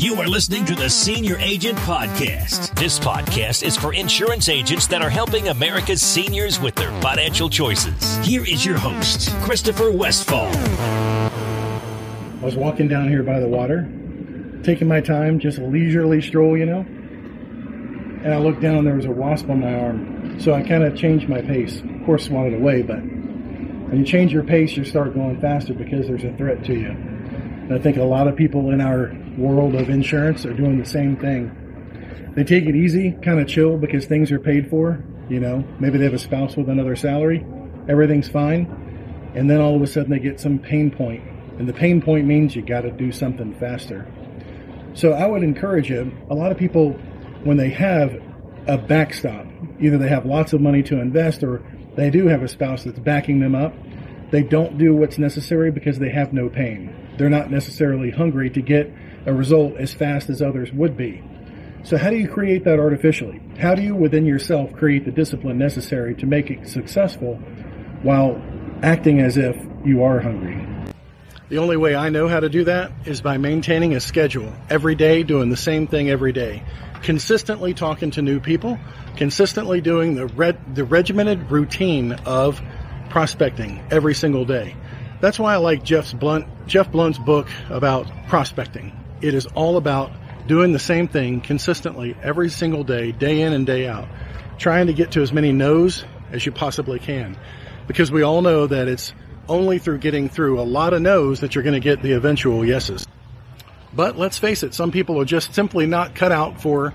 You are listening to the Senior Agent Podcast. This podcast is for insurance agents that are helping America's seniors with their financial choices. Here is your host, Christopher Westfall. I was walking down here by the water, taking my time, just a leisurely stroll, you know. And I looked down, there was a wasp on my arm. So I kind of changed my pace. Of course, wanted away, but when you change your pace, you start going faster because there's a threat to you. And I think a lot of people in our world of insurance are doing the same thing. They take it easy, kind of chill because things are paid for. You know, maybe they have a spouse with another salary, everything's fine. And then all of a sudden they get some pain point. And the pain point means you got to do something faster. So I would encourage you, a lot of people, when they have a backstop, either they have lots of money to invest or they do have a spouse that's backing them up, they don't do what's necessary because they have no pain. They're not necessarily hungry to get a result as fast as others would be. So how do you create that artificially? How do you within yourself create the discipline necessary to make it successful while acting as if you are hungry? The only way I know how to do that is by maintaining a schedule every day, doing the same thing every day, consistently talking to new people, consistently doing the the regimented routine of prospecting every single day. That's why I like Jeb's Blount, Jeb Blount's book about prospecting. It is all about doing the same thing consistently every single day, day in and day out, trying to get to as many no's as you possibly can. Because we all know that it's only through getting through a lot of no's that you're going to get the eventual yeses. But let's face it, some people are just simply not cut out for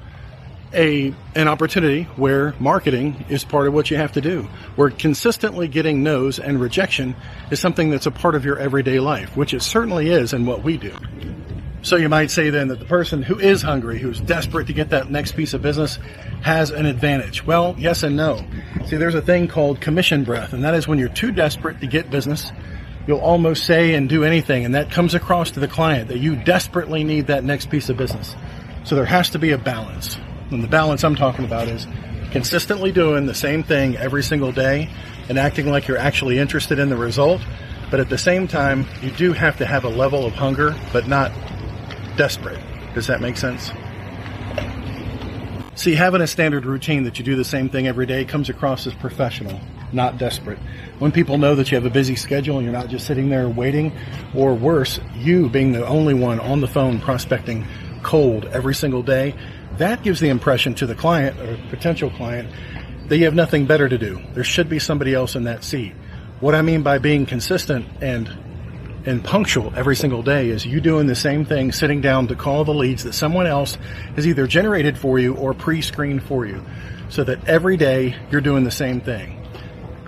a an opportunity where marketing is part of what you have to do. Where consistently getting no's and rejection is something that's a part of your everyday life, which it certainly is in what we do. So you might say then that the person who is hungry, who's desperate to get that next piece of business, has an advantage. Well, yes and no. See, there's a thing called commission breath, and that is when you're too desperate to get business, you'll almost say and do anything, and that comes across to the client that you desperately need that next piece of business. So there has to be a balance. And the balance I'm talking about is consistently doing the same thing every single day and acting like you're actually interested in the result. But at the same time, you do have to have a level of hunger, but not desperate. Does that make sense? See, having a standard routine that you do the same thing every day comes across as professional, not desperate. When people know that you have a busy schedule and you're not just sitting there waiting, or worse, you being the only one on the phone prospecting cold every single day, that gives the impression to the client or potential client that you have nothing better to do. There should be somebody else in that seat. What I mean by being consistent and and punctual every single day is you doing the same thing, sitting down to call the leads that someone else has either generated for you or pre-screened for you so that every day you're doing the same thing.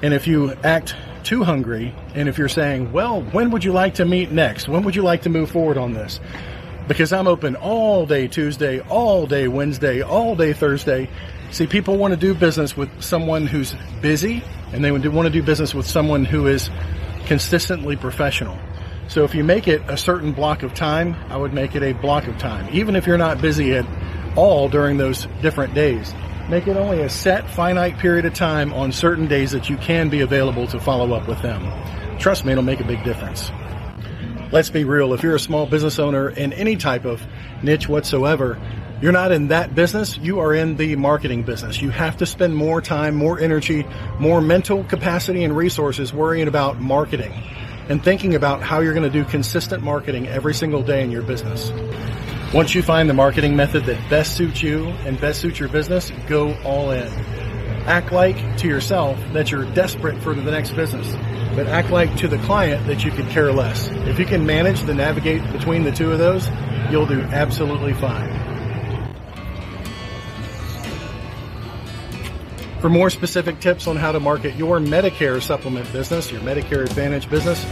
And if you act too hungry and if you're saying, well, when would you like to meet next? When would you like to move forward on this? Because I'm open all day Tuesday, all day Wednesday, all day Thursday. See, people want to do business with someone who's busy and they want to do business with someone who is consistently professional. So if you make it a certain block of time, I would make it a block of time. Even if you're not busy at all during those different days, make it only a set finite period of time on certain days that you can be available to follow up with them. Trust me, it'll make a big difference. Let's be real. If you're a small business owner in any type of niche whatsoever, you're not in that business. You are in the marketing business. You have to spend more time, more energy, more mental capacity and resources worrying about marketing and thinking about how you're going to do consistent marketing every single day in your business. Once you find the marketing method that best suits you and best suits your business, go all in. Act like to yourself that you're desperate for the next business, but act like to the client that you could care less. If you can manage to navigate between the two of those, you'll do absolutely fine. For more specific tips on how to market your Medicare supplement business, your Medicare Advantage business,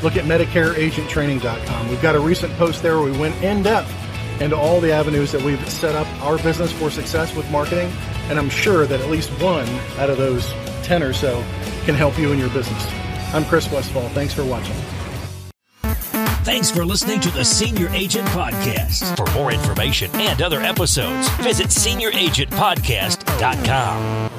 look at MedicareAgentTraining.com. We've got a recent post there where we went in depth into all the avenues that we've set up our business for success with marketing, and I'm sure that at least one out of those 10 or so can help you in your business. I'm Chris Westfall. Thanks for watching. Thanks for listening to the Senior Agent Podcast. For more information and other episodes, visit senioragentpodcast.com.